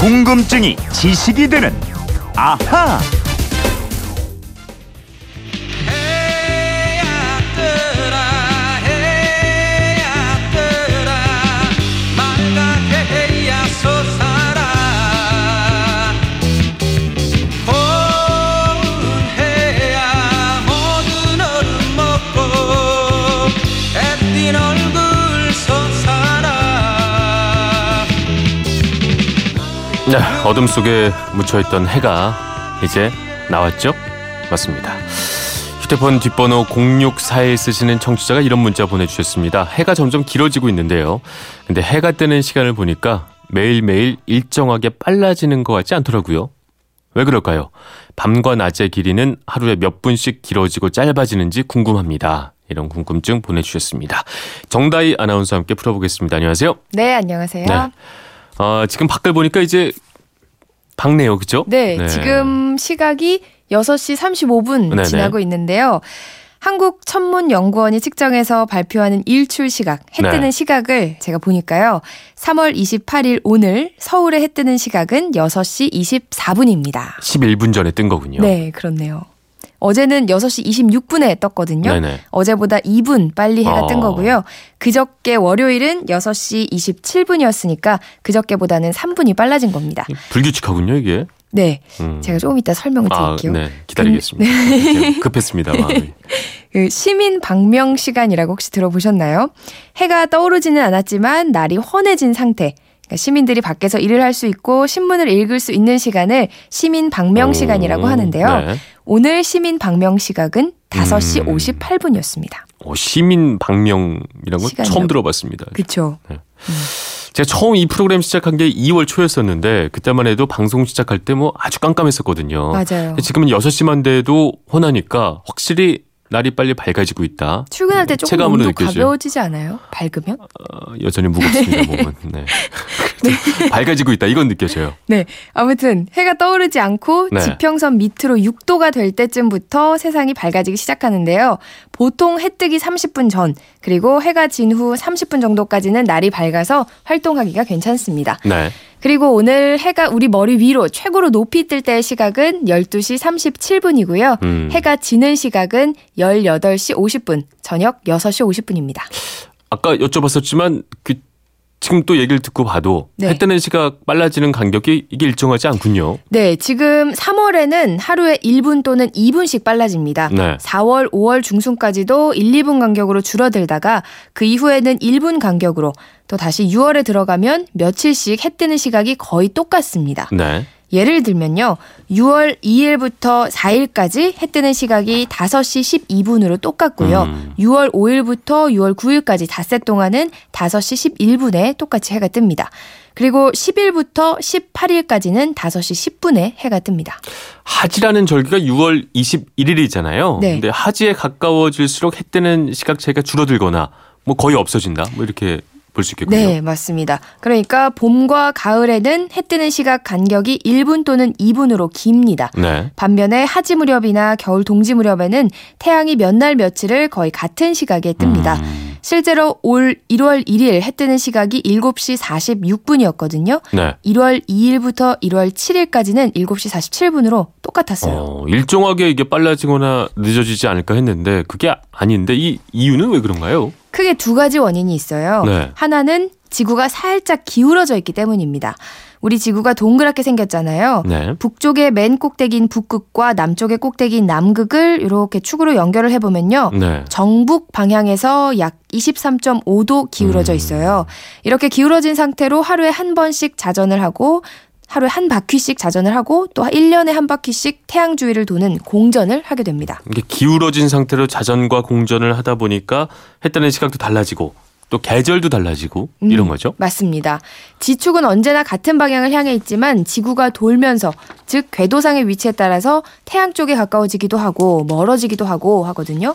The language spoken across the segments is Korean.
궁금증이 지식이 되는 아하. 어둠 속에 묻혀있던 해가 이제 나왔죠? 맞습니다. 휴대폰 뒷번호 0641 쓰시는 청취자가 이런 문자 보내주셨습니다. 해가 점점 길어지고 있는데요. 근데 해가 뜨는 시간을 보니까 매일매일 일정하게 빨라지는 것 같지 않더라고요. 왜 그럴까요? 밤과 낮의 길이는 하루에 몇 분씩 길어지고 짧아지는지 궁금합니다. 이런 궁금증 보내주셨습니다. 정다희 아나운서와 함께 풀어보겠습니다. 안녕하세요. 네, 안녕하세요. 네. 어, 지금 밖을 보니까 이제 밝네요. 그죠? 네, 지금 시각이 6시 35분 네네. 지나고 있는데요. 한국천문연구원이 측정해서 발표하는 일출 시각, 해 네. 뜨는 시각을 제가 보니까요. 3월 28일 오늘 서울의 해 뜨는 시각은 6시 24분입니다. 11분 전에 뜬 거군요. 네, 그렇네요. 어제는 6시 26분에 떴거든요. 네네. 어제보다 2분 빨리 해가 뜬 어. 거고요. 그저께 월요일은 6시 27분이었으니까 그저께보다는 3분이 빨라진 겁니다. 불규칙하군요, 이게. 네. 음. 제가 조금 이따 설명을 아, 드릴게요. 네. 기다리겠습니다. 네. 급했습니다, 마음이. 그 시민 방명 시간이라고 혹시 들어보셨나요? 해가 떠오르지는 않았지만 날이 환해진 상태. 그러니까 시민들이 밖에서 일을 할 수 있고 신문을 읽을 수 있는 시간을 시민 방명 오, 시간이라고 하는데요. 네. 오늘 시민 방명 시각은 5시 음. 58분이었습니다. 어, 시민 건 시간이라고. 처음 들어봤습니다. 그렇죠. 제가 처음 이 프로그램 시작한 게 2월 초였었는데 그때만 해도 방송 시작할 때 뭐 아주 깜깜했었거든요. 맞아요. 지금은 6시만 돼도 혼하니까 확실히 날이 빨리 밝아지고 있다. 출근할 때 조금 체감으로. 가벼워지지 않아요? 밝으면? 어, 여전히 무겁습니다, 몸은. 네. 그래도 밝아지고 있다. 이건 느껴져요. 네. 아무튼 해가 떠오르지 않고 네. 지평선 밑으로 6도가 될 때쯤부터 세상이 밝아지기 시작하는데요. 보통 해 뜨기 30분 전 그리고 해가 진 후 30분 정도까지는 날이 밝아서 활동하기가 괜찮습니다. 네. 그리고 오늘 해가 우리 머리 위로 최고로 높이 뜰 때의 시각은 12시 37분이고요. 음. 해가 지는 시각은 18시 50분, 저녁 6시 50분입니다. 아까 여쭤봤었지만 그 지금 또 얘기를 듣고 봐도 네. 해 뜨는 시각 빨라지는 간격이 이게 일정하지 않군요. 네, 지금 3월에는 하루에 1분 또는 2분씩 빨라집니다. 네. 4월, 5월 중순까지도 1, 2분 간격으로 줄어들다가 그 이후에는 1분 간격으로 또 다시 6월에 들어가면 며칠씩 해 뜨는 시각이 거의 똑같습니다. 네. 예를 들면요. 6월 2일부터 4일까지 해 뜨는 시각이 5시 12분으로 똑같고요. 음. 6월 5일부터 6월 9일까지 닷새 동안은 5시 11분에 똑같이 해가 뜹니다. 그리고 10일부터 18일까지는 5시 10분에 해가 뜹니다. 하지라는 절기가 6월 21일이잖아요. 네. 근데 하지에 가까워질수록 해 뜨는 시각 차이가 줄어들거나 뭐 거의 없어진다. 뭐 이렇게 볼 수 있겠군요. 네, 맞습니다. 그러니까 봄과 가을에는 해 뜨는 시각 간격이 1분 또는 2분으로 깁니다. 네. 반면에 하지 무렵이나 겨울 동지 무렵에는 태양이 몇 날 며칠을 거의 같은 시각에 뜹니다. 음, 실제로 올 1월 1일 해 뜨는 시각이 7시 46분이었거든요. 네. 1월 2일부터 1월 7일까지는 7시 47분으로 똑같았어요. 어, 일정하게 이게 빨라지거나 늦어지지 않을까 했는데 그게 아닌데 이 이유는 왜 그런가요? 크게 두 가지 원인이 있어요. 네. 하나는 지구가 살짝 기울어져 있기 때문입니다. 우리 지구가 동그랗게 생겼잖아요. 네. 북쪽의 맨 꼭대기인 북극과 남쪽의 꼭대기인 남극을 이렇게 축으로 연결을 해보면요. 네. 정북 방향에서 약 23.5도 기울어져 음. 있어요. 이렇게 기울어진 상태로 하루에 한 번씩 자전을 하고 하루에 한 바퀴씩 자전을 하고 또 1년에 한 바퀴씩 태양 주위를 도는 공전을 하게 됩니다. 이게 기울어진 상태로 자전과 공전을 하다 보니까 해 뜨는 시각도 달라지고 또 계절도 달라지고 이런 음, 거죠. 맞습니다. 지축은 언제나 같은 방향을 향해 있지만 지구가 돌면서 즉 궤도상의 위치에 따라서 태양 쪽에 가까워지기도 하고 멀어지기도 하고 하거든요.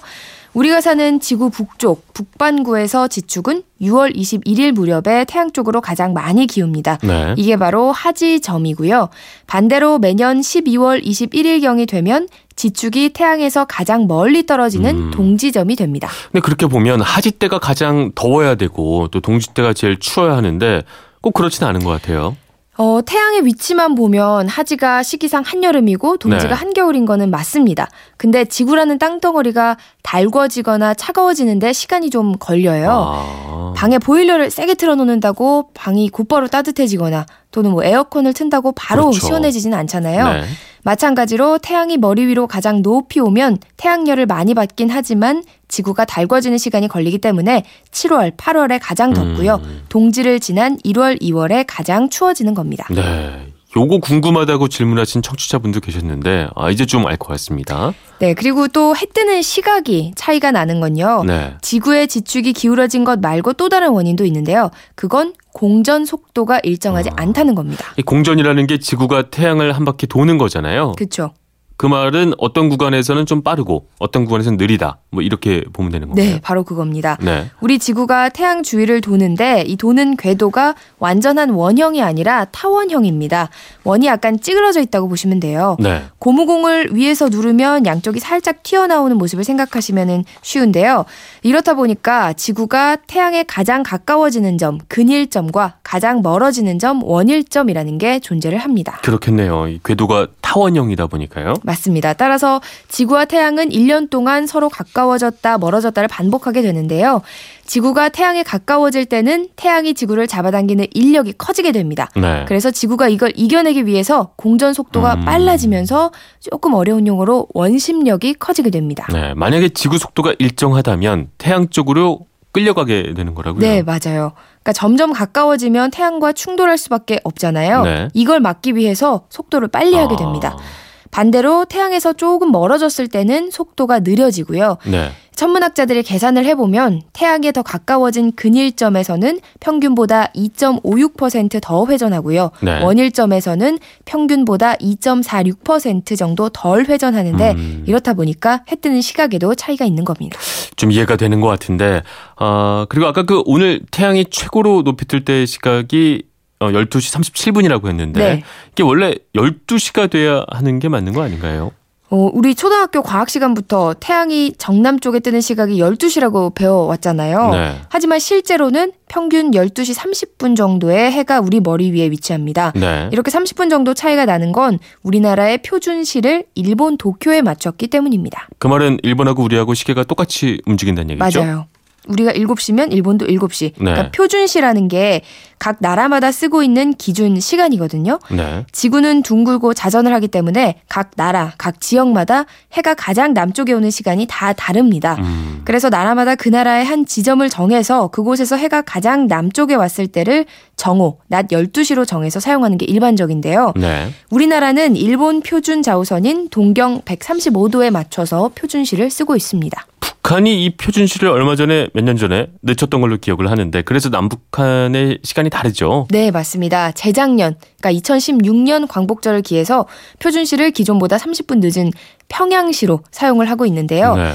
우리가 사는 지구 북쪽 북반구에서 지축은 6월 21일 무렵에 태양 쪽으로 가장 많이 기웁니다. 네. 이게 바로 하지점이고요. 반대로 매년 12월 21일경이 되면 지축이 태양에서 가장 멀리 떨어지는 음. 동지점이 됩니다. 근데 그렇게 보면 하지 때가 가장 더워야 되고 또 동지 때가 제일 추워야 하는데 꼭 그렇지는 않은 것 같아요. 어, 태양의 위치만 보면 하지가 시기상 한여름이고 동지가 네. 한겨울인 거는 맞습니다. 근데 지구라는 땅덩어리가 달궈지거나 차가워지는데 시간이 좀 걸려요. 아. 방에 보일러를 세게 틀어놓는다고 방이 곧바로 따뜻해지거나 또는 뭐 에어컨을 튼다고 바로 그렇죠. 시원해지지는 않잖아요. 네. 마찬가지로 태양이 머리 위로 가장 높이 오면 태양열을 많이 받긴 하지만 지구가 달궈지는 시간이 걸리기 때문에 7월, 8월에 가장 덥고요. 음. 동지를 지난 1월, 2월에 가장 추워지는 겁니다. 네. 요거 궁금하다고 질문하신 청취자분도 계셨는데 아 이제 좀 알 것 같습니다. 네, 그리고 또 해 뜨는 시각이 차이가 나는 건요. 네. 지구의 지축이 기울어진 것 말고 또 다른 원인도 있는데요. 그건 공전 속도가 일정하지 아. 않다는 겁니다. 이 공전이라는 게 지구가 태양을 한 바퀴 도는 거잖아요. 그렇죠. 그 말은 어떤 구간에서는 좀 빠르고 어떤 구간에서는 느리다. 뭐 이렇게 보면 되는 건가요? 네, 바로 그겁니다. 네. 우리 지구가 태양 주위를 도는데 이 도는 궤도가 완전한 원형이 아니라 타원형입니다. 원이 약간 찌그러져 있다고 보시면 돼요. 네. 고무공을 위에서 누르면 양쪽이 살짝 튀어나오는 모습을 생각하시면 쉬운데요. 이렇다 보니까 지구가 태양에 가장 가까워지는 점, 근일점과 가장 멀어지는 점, 원일점이라는 게 존재를 합니다. 그렇겠네요. 이 궤도가 타원형이다 보니까요. 맞습니다. 따라서 지구와 태양은 1년 동안 서로 가까워졌다 멀어졌다를 반복하게 되는데요. 지구가 태양에 가까워질 때는 태양이 지구를 잡아당기는 인력이 커지게 됩니다. 네. 그래서 지구가 이걸 이겨내기 위해서 공전 속도가 음. 빨라지면서 조금 어려운 용어로 원심력이 커지게 됩니다. 네. 만약에 지구 속도가 일정하다면 태양 쪽으로 끌려가게 되는 거라고요. 네, 맞아요. 그러니까 점점 가까워지면 태양과 충돌할 수밖에 없잖아요. 네. 이걸 막기 위해서 속도를 빨리 하게 됩니다. 아, 반대로 태양에서 조금 멀어졌을 때는 속도가 느려지고요. 네. 천문학자들이 계산을 해보면 태양에 더 가까워진 근일점에서는 평균보다 2.56%더 회전하고요. 네. 원일점에서는 평균보다 2.46% 정도 덜 회전하는데 음. 이렇다 보니까 해 뜨는 시각에도 차이가 있는 겁니다. 좀 이해가 되는 것 같은데, 아, 그리고 아까 그 오늘 태양이 최고로 높이 뜰 때 시각이 어, 12시 37분이라고 했는데, 네. 이게 원래 12시가 돼야 하는 게 맞는 거 아닌가요? 어, 우리 초등학교 과학 시간부터 태양이 정남 쪽에 뜨는 시각이 12시라고 배워왔잖아요. 네. 하지만 실제로는 평균 12시 30분 정도의 해가 우리 머리 위에 위치합니다. 네. 이렇게 30분 정도 차이가 나는 건 우리나라의 표준시를 일본 도쿄에 맞췄기 때문입니다. 그 말은 일본하고 우리하고 시계가 똑같이 움직인다는 얘기죠? 맞아요. 우리가 7시면 일본도 7시. 네. 그러니까 표준시라는 게 각 나라마다 쓰고 있는 기준 시간이거든요. 네. 지구는 둥글고 자전을 하기 때문에 각 나라, 각 지역마다 해가 가장 남쪽에 오는 시간이 다 다릅니다. 음, 그래서 나라마다 그 나라의 한 지점을 정해서 그곳에서 해가 가장 남쪽에 왔을 때를 정오, 낮 12시로 정해서 사용하는 게 일반적인데요. 네. 우리나라는 일본 표준 자우선인 동경 135도에 맞춰서 표준시를 쓰고 있습니다. 북한이 이 표준시를 얼마 전에 몇 년 전에 늦췄던 걸로 기억을 하는데 그래서 남북한의 시간이 다르죠. 네, 맞습니다. 재작년, 그러니까 2016년 광복절을 기해서 표준시를 기존보다 30분 늦은 평양시로 사용을 하고 있는데요. 네.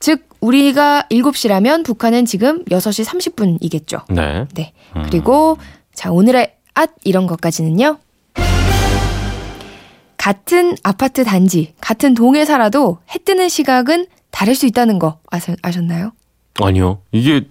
즉, 우리가 7시라면 북한은 지금 6시 30분이겠죠. 네. 네. 그리고 자, 오늘의 앗 이런 것까지는요. 같은 아파트 단지, 같은 동에 살아도 해 뜨는 시각은 다를 수 있다는 거 아셨, 아셨나요? 아니요. 이게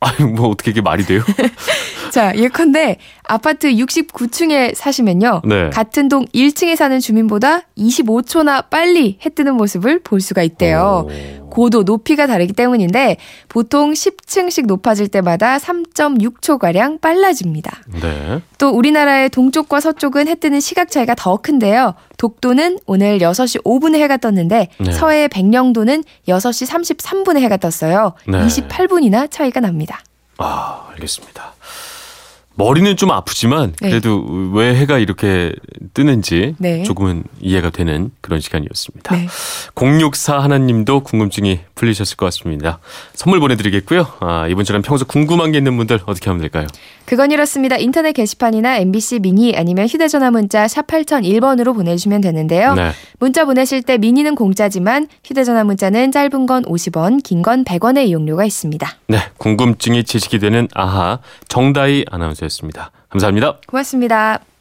아니 뭐 어떻게 이게 말이 돼요? 자, 예컨대 아파트 69층에 사시면요. 네. 같은 동 1층에 사는 주민보다 25초나 빨리 해 뜨는 모습을 볼 수가 있대요. 오. 고도, 높이가 다르기 때문인데 보통 10층씩 높아질 때마다 3.6초가량 빨라집니다. 네. 또 우리나라의 동쪽과 서쪽은 해 뜨는 시각 차이가 더 큰데요. 독도는 오늘 6시 5분에 해가 떴는데 네. 서해의 백령도는 6시 33분에 해가 떴어요. 네. 28분이나 차이가 납니다. 아, 알겠습니다. 머리는 좀 아프지만 네. 그래도 왜 해가 이렇게 뜨는지 네. 조금은 이해가 되는 그런 시간이었습니다. 네. 064 하나님도 궁금증이 풀리셨을 것 같습니다. 선물 보내드리겠고요. 아, 이분처럼 평소 궁금한 게 있는 분들 어떻게 하면 될까요? 그건 이렇습니다. 인터넷 게시판이나 MBC 미니 아니면 휴대전화 문자 샵 8001번으로 보내주시면 되는데요. 네. 문자 보내실 때 미니는 공짜지만 휴대전화 문자는 짧은 건 50원, 긴 건 100원의 이용료가 있습니다. 네, 궁금증이 지식이 되는 아하 정다희 아나운서였습니다. 감사합니다. 고맙습니다.